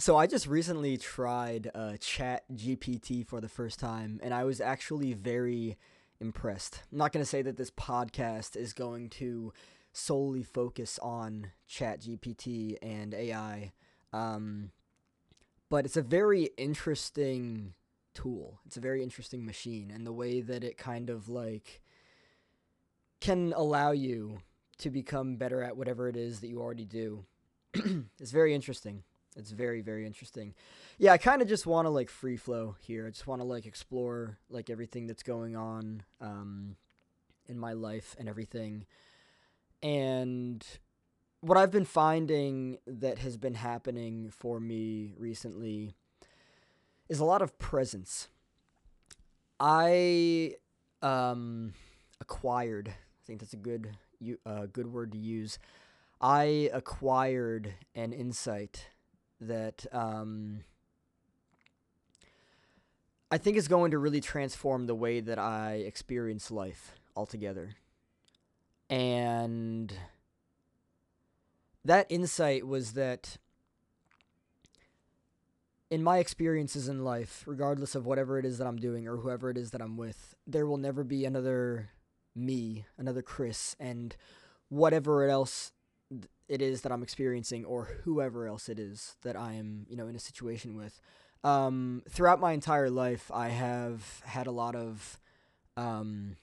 So I just recently tried uh, Chat GPT for the first time, and I was actually very impressed. I'm not going to say that this podcast is going to solely focus on Chat GPT and AI, um, but it's a very interesting tool. It's a very interesting machine, and the way that it kind of like can allow you to become better at whatever it is that you already do is very interesting. It's very very interesting. Yeah, I kind of just want to like free flow here. I just want to like explore like everything that's going on um, in my life and everything. And what I've been finding that has been happening for me recently is a lot of presence. I um, acquired. I think that's a good you uh, good word to use. I acquired an insight that um, I think is going to really transform the way that I experience life altogether. And that insight was that in my experiences in life, regardless of whatever it is that I'm doing or whoever it is that I'm with, there will never be another me, another Chris, and whatever else it is that I'm experiencing or whoever else it is that I am, you know, in a situation with. Um, throughout my entire life, I have had a lot of um,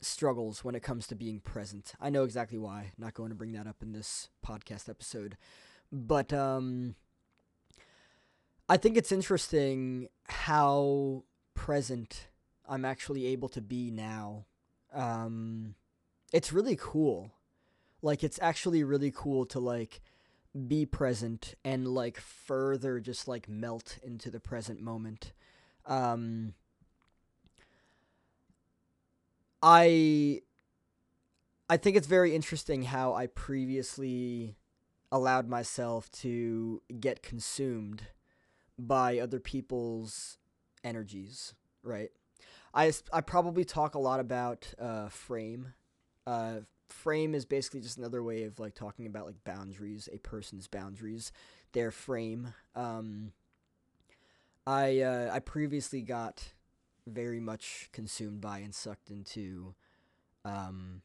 struggles when it comes to being present. I know exactly why. Not going to bring that up in this podcast episode, but um, I think it's interesting how present I'm actually able to be now. Um, it's really cool like it's actually really cool to like be present and like further just like melt into the present moment. Um I I think it's very interesting how I previously allowed myself to get consumed by other people's energies, right? I, I probably talk a lot about uh, frame. Uh, frame is basically just another way of like talking about like boundaries, a person's boundaries, their frame. Um, I uh, I previously got very much consumed by and sucked into um,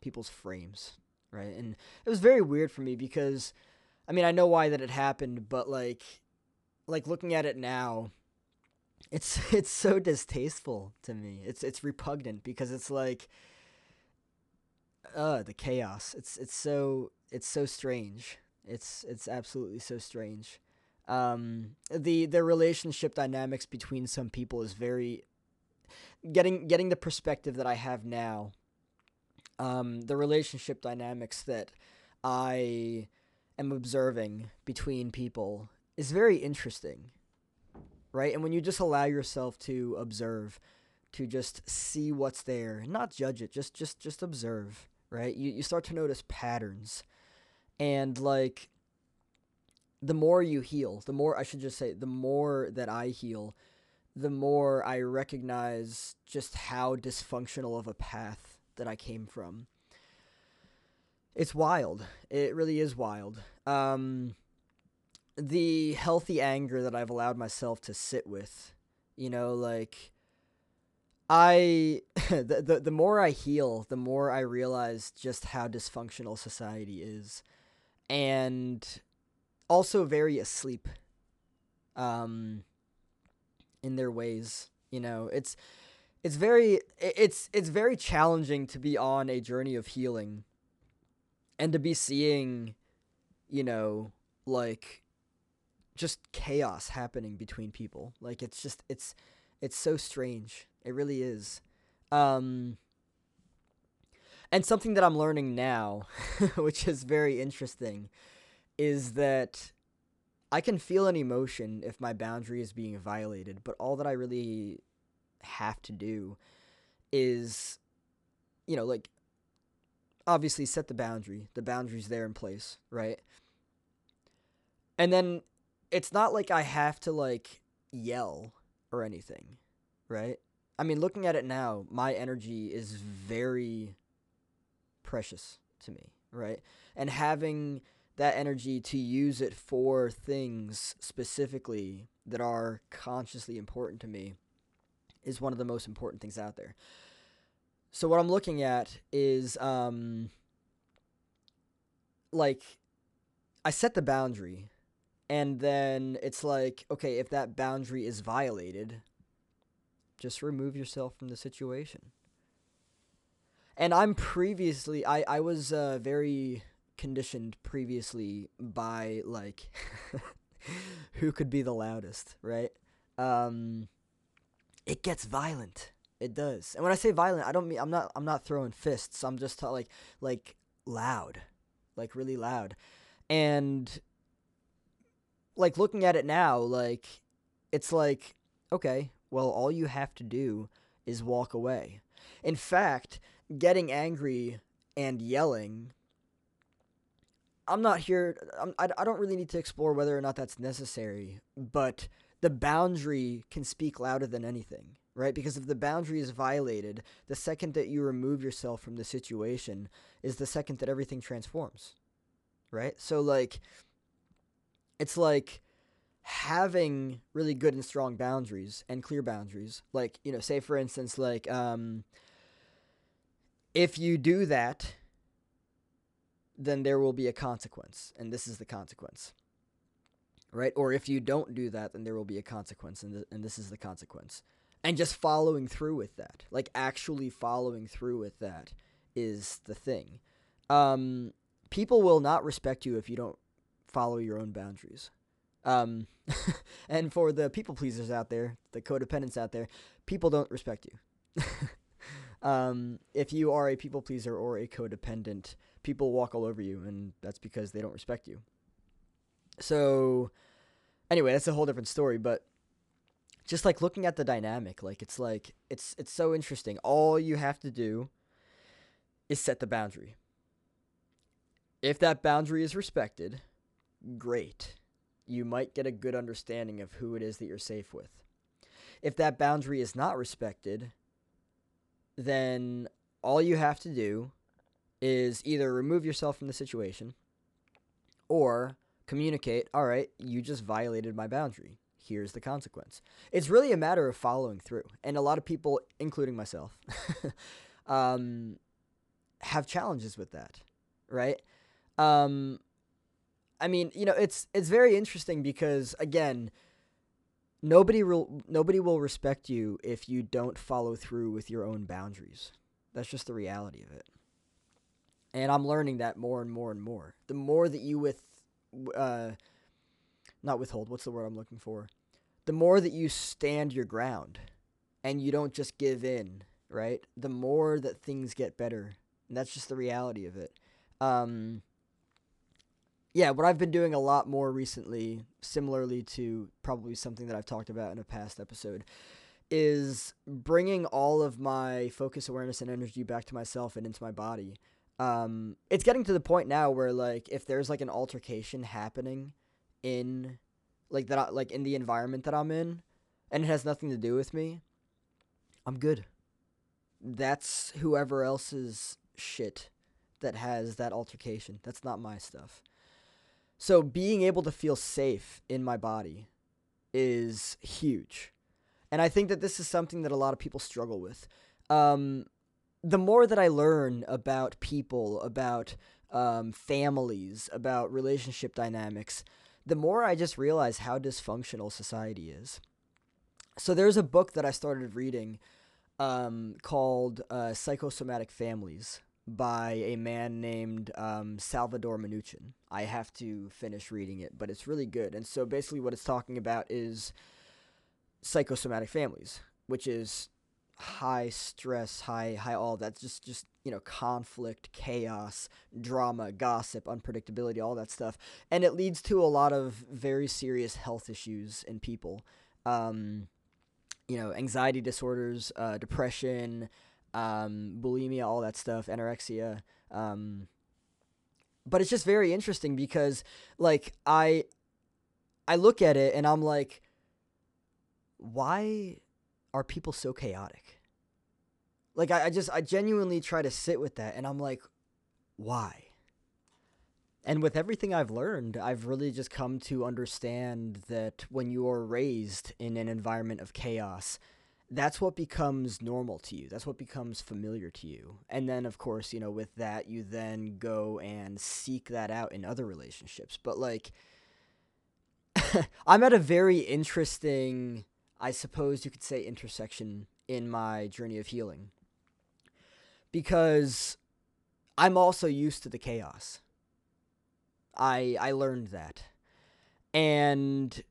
people's frames, right? And it was very weird for me because I mean, I know why that it happened, but like like looking at it now, it's it's so distasteful to me. It's it's repugnant because it's like uh the chaos. It's it's so it's so strange. It's it's absolutely so strange. Um, the the relationship dynamics between some people is very getting getting the perspective that I have now. Um, the relationship dynamics that I am observing between people is very interesting, right? And when you just allow yourself to observe, to just see what's there, not judge it, just just just observe right? You you start to notice patterns. And like the more you heal, the more I should just say the more that I heal, the more I recognize just how dysfunctional of a path that I came from. It's wild. It really is wild. Um, the healthy anger that I've allowed myself to sit with, you know, like I the, the the more I heal, the more I realize just how dysfunctional society is, and also very asleep. Um, in their ways, you know, it's it's very it's it's very challenging to be on a journey of healing, and to be seeing, you know, like just chaos happening between people. Like it's just it's it's so strange it really is. Um, and something that I'm learning now, which is very interesting, is that I can feel an emotion if my boundary is being violated, but all that I really have to do is, you know, like, obviously set the boundary. The boundary's there in place, right? And then it's not like I have to, like, yell or anything, right? I mean, looking at it now, my energy is very precious to me, right? And having that energy to use it for things specifically that are consciously important to me is one of the most important things out there. So what I'm looking at is um like I set the boundary and then it's like okay, if that boundary is violated, just remove yourself from the situation. And I'm previously I I was uh, very conditioned previously by like who could be the loudest, right? Um it gets violent. It does. And when I say violent, I don't mean I'm not I'm not throwing fists. I'm just ta- like like loud. Like really loud. And like looking at it now, like it's like okay, well all you have to do is walk away. In fact, getting angry and yelling I'm not here. I'm, I, I don't really need to explore whether or not that's necessary, but the boundary can speak louder than anything, right? Because if the boundary is violated, the second that you remove yourself from the situation is the second that everything transforms, right? So, like, it's like having really good and strong boundaries and clear boundaries. Like, you know, say for instance, like, um, if you do that, then there will be a consequence, and this is the consequence. Right? Or if you don't do that, then there will be a consequence, and, th- and this is the consequence. And just following through with that, like actually following through with that, is the thing. Um, people will not respect you if you don't follow your own boundaries. Um, and for the people pleasers out there, the codependents out there, people don't respect you. um, if you are a people pleaser or a codependent, people walk all over you, and that's because they don't respect you. So, anyway, that's a whole different story, but just like looking at the dynamic, like it's like it's it's so interesting. All you have to do is set the boundary. If that boundary is respected, great. You might get a good understanding of who it is that you're safe with. If that boundary is not respected, then all you have to do is either remove yourself from the situation or communicate, all right, you just violated my boundary. Here's the consequence. It's really a matter of following through. And a lot of people, including myself, um, have challenges with that, right? Um, I mean, you know, it's it's very interesting because again, nobody will nobody will respect you if you don't follow through with your own boundaries. That's just the reality of it. And I'm learning that more and more and more. The more that you with uh not withhold, what's the word I'm looking for? The more that you stand your ground and you don't just give in, right? The more that things get better. And that's just the reality of it. Um yeah, what I've been doing a lot more recently, similarly to probably something that I've talked about in a past episode, is bringing all of my focus, awareness, and energy back to myself and into my body. Um, it's getting to the point now where like if there's like an altercation happening in like that, I, like in the environment that I'm in, and it has nothing to do with me, I'm good. That's whoever else's shit that has that altercation. That's not my stuff. So being able to feel safe in my body is huge. And I think that this is something that a lot of people struggle with. Um, the more that I learn about people, about um, families, about relationship dynamics, the more I just realize how dysfunctional society is. So there's a book that I started reading um, called uh, Psychosomatic Families by a man named um, Salvador Minuchin. I have to finish reading it, but it's really good. And so basically, what it's talking about is psychosomatic families, which is high stress, high high all that just just you know conflict, chaos, drama, gossip, unpredictability, all that stuff, and it leads to a lot of very serious health issues in people. Um, you know, anxiety disorders, uh, depression, um, bulimia, all that stuff, anorexia. Um, but it's just very interesting because, like, I, I look at it and I'm like, why are people so chaotic? Like, I, I just, I genuinely try to sit with that and I'm like, why? and with everything I've learned, I've really just come to understand that when you are raised in an environment of chaos, that's what becomes normal to you. That's what becomes familiar to you. And then, of course, you know, with that, you then go and seek that out in other relationships. But, like, I'm at a very interesting, I suppose you could say, intersection in my journey of healing. Because I'm also used to the chaos. I I learned that. And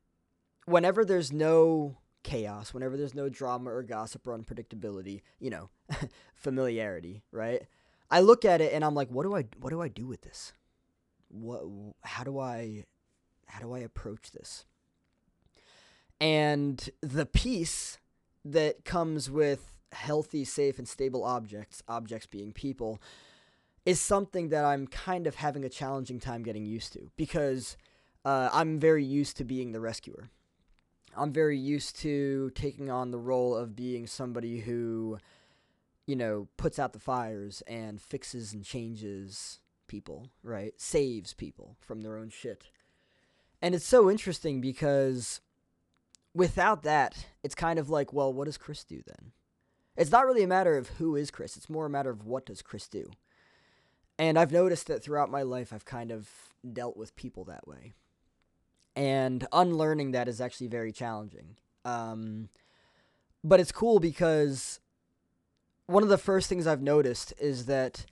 whenever there's no chaos, whenever there's no drama or gossip or unpredictability, you know, familiarity, right? I look at it and I'm like, what do I what do I do with this? What how do I how do I approach this? And the peace that comes with healthy, safe, and stable objects, objects being people, is something that I'm kind of having a challenging time getting used to because uh, I'm very used to being the rescuer. I'm very used to taking on the role of being somebody who, you know, puts out the fires and fixes and changes people, right? Saves people from their own shit. And it's so interesting because without that, it's kind of like, well, what does Chris do then? It's not really a matter of who is Chris, it's more a matter of what does Chris do. And I've noticed that throughout my life, I've kind of dealt with people that way. And unlearning that is actually very challenging. Um, but it's cool because one of the first things I've noticed is that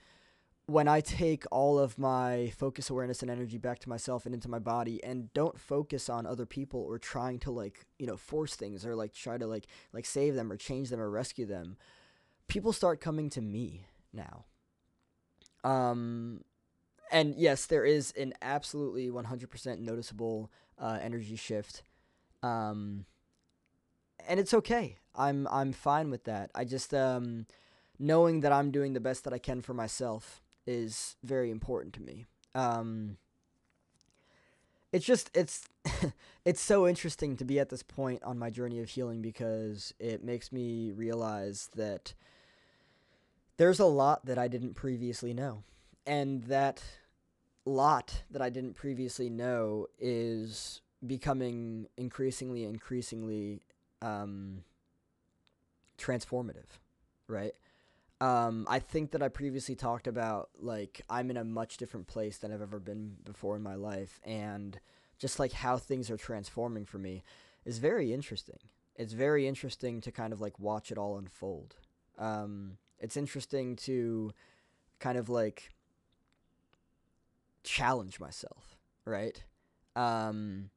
when I take all of my focus, awareness, and energy back to myself and into my body, and don't focus on other people or trying to like you know force things or like try to like like save them or change them or rescue them, people start coming to me now. Um, and yes, there is an absolutely 100% noticeable uh, energy shift. Um, and it's okay. I'm I'm fine with that. I just um, knowing that I'm doing the best that I can for myself is very important to me. Um, it's just it's it's so interesting to be at this point on my journey of healing because it makes me realize that there's a lot that I didn't previously know. And that lot that I didn't previously know is becoming increasingly, increasingly um, transformative, right? Um, I think that I previously talked about like I'm in a much different place than I've ever been before in my life, and just like how things are transforming for me is very interesting. It's very interesting to kind of like watch it all unfold. Um, it's interesting to kind of like challenge myself, right? Um,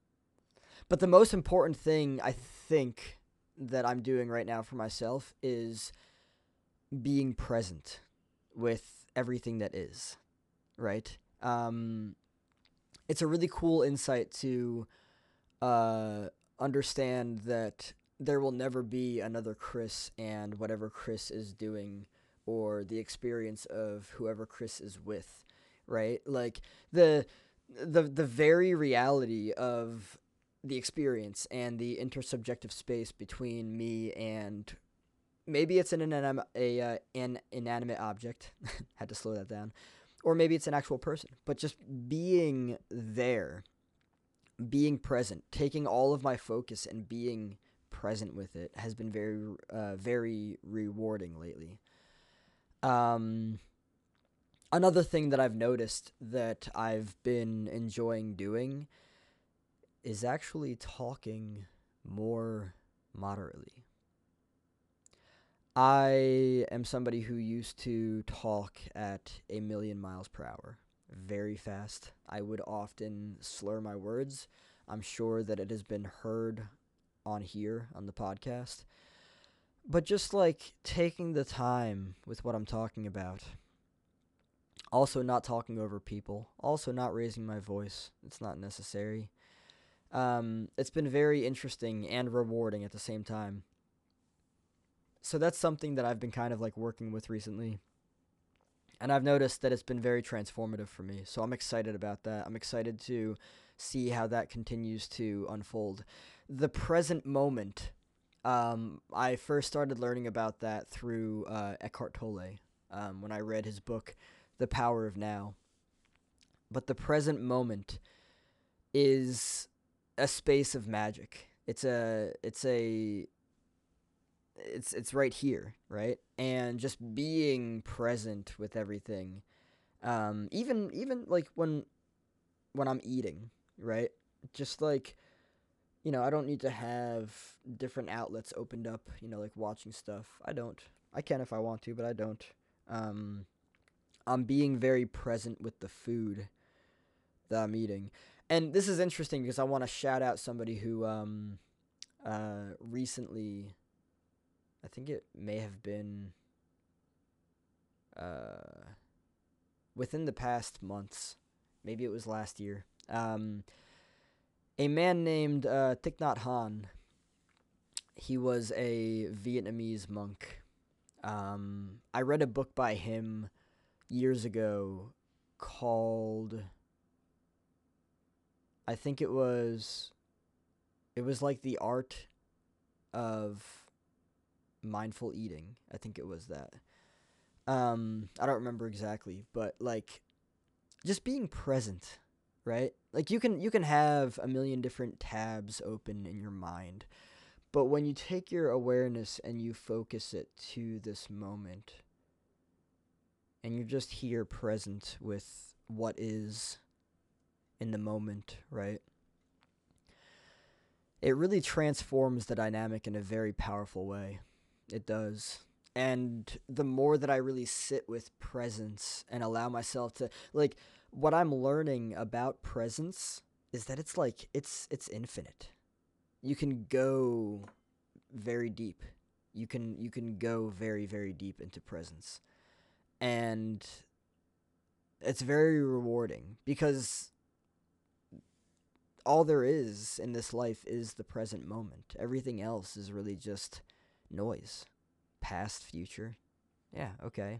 but the most important thing I think that I'm doing right now for myself is being present with everything that is, right? Um, it's a really cool insight to uh, understand that there will never be another Chris and whatever Chris is doing or the experience of whoever Chris is with, right? Like the the the very reality of the experience and the intersubjective space between me and maybe it's an inanimate a uh, an inanimate object had to slow that down or maybe it's an actual person but just being there being present taking all of my focus and being present with it has been very uh, very rewarding lately. Um, another thing that I've noticed that I've been enjoying doing is actually talking more moderately. I am somebody who used to talk at a million miles per hour, very fast. I would often slur my words. I'm sure that it has been heard on here on the podcast. But just like taking the time with what I'm talking about. Also, not talking over people. Also, not raising my voice. It's not necessary. Um, it's been very interesting and rewarding at the same time. So, that's something that I've been kind of like working with recently. And I've noticed that it's been very transformative for me. So, I'm excited about that. I'm excited to see how that continues to unfold the present moment. Um, I first started learning about that through uh, Eckhart Tolle um, when I read his book, The Power of Now. but the present moment is a space of magic. It's a it's a it's it's right here, right? And just being present with everything. Um even even like when when I'm eating, right? Just like you know, I don't need to have different outlets opened up, you know, like watching stuff. I don't. I can if I want to, but I don't. Um I'm being very present with the food that I'm eating. And this is interesting because I want to shout out somebody who um, uh, recently, I think it may have been uh, within the past months, maybe it was last year. Um, a man named uh, Thich Nhat Hanh. He was a Vietnamese monk. Um, I read a book by him years ago called I think it was it was like the art of mindful eating. I think it was that. Um I don't remember exactly, but like just being present, right? Like you can you can have a million different tabs open in your mind. But when you take your awareness and you focus it to this moment, and you're just here present with what is in the moment, right? It really transforms the dynamic in a very powerful way. It does. And the more that I really sit with presence and allow myself to like what I'm learning about presence is that it's like it's it's infinite. You can go very deep. You can you can go very very deep into presence and it's very rewarding because all there is in this life is the present moment. Everything else is really just noise. Past, future. Yeah, okay.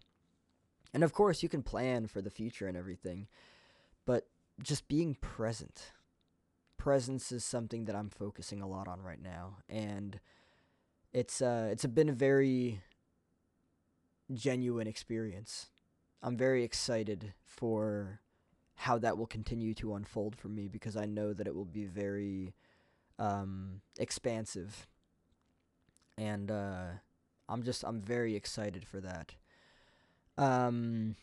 And of course, you can plan for the future and everything, but just being present. Presence is something that I'm focusing a lot on right now, and it's uh, it's been a very genuine experience. I'm very excited for how that will continue to unfold for me because I know that it will be very um, expansive. And uh, I'm just, I'm very excited for that. Um,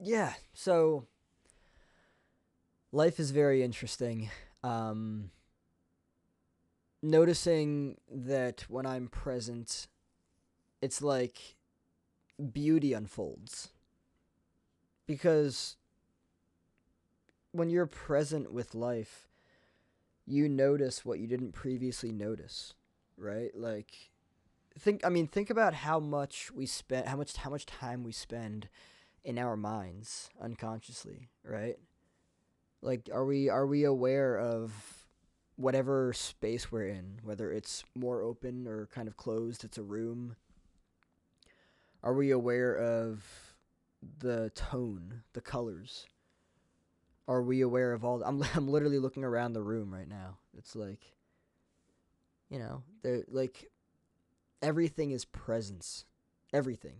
yeah, so life is very interesting. Um, noticing that when I'm present, it's like beauty unfolds. Because when you're present with life, you notice what you didn't previously notice, right? Like think I mean think about how much we spend how much how much time we spend in our minds unconsciously, right? Like are we are we aware of whatever space we're in, whether it's more open or kind of closed, it's a room. Are we aware of the tone, the colors? Are we aware of all? I'm I'm literally looking around the room right now. It's like, you know, there like everything is presence. Everything.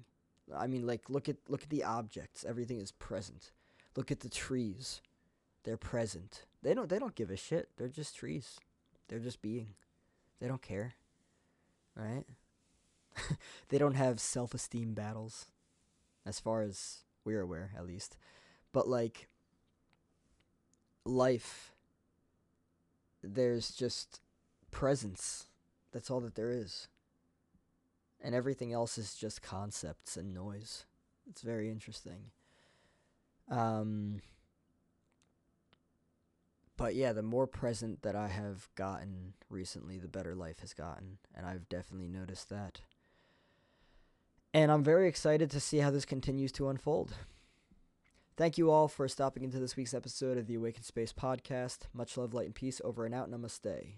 I mean, like look at look at the objects. Everything is present. Look at the trees. They're present. They don't they don't give a shit. They're just trees. They're just being. They don't care. Right? they don't have self-esteem battles as far as we're aware at least. But like life there's just presence. That's all that there is. And everything else is just concepts and noise. It's very interesting. Um but yeah, the more present that I have gotten recently, the better life has gotten, and I've definitely noticed that. And I'm very excited to see how this continues to unfold. Thank you all for stopping into this week's episode of the Awayken Space podcast. Much love, light, and peace. Over and out. Namaste.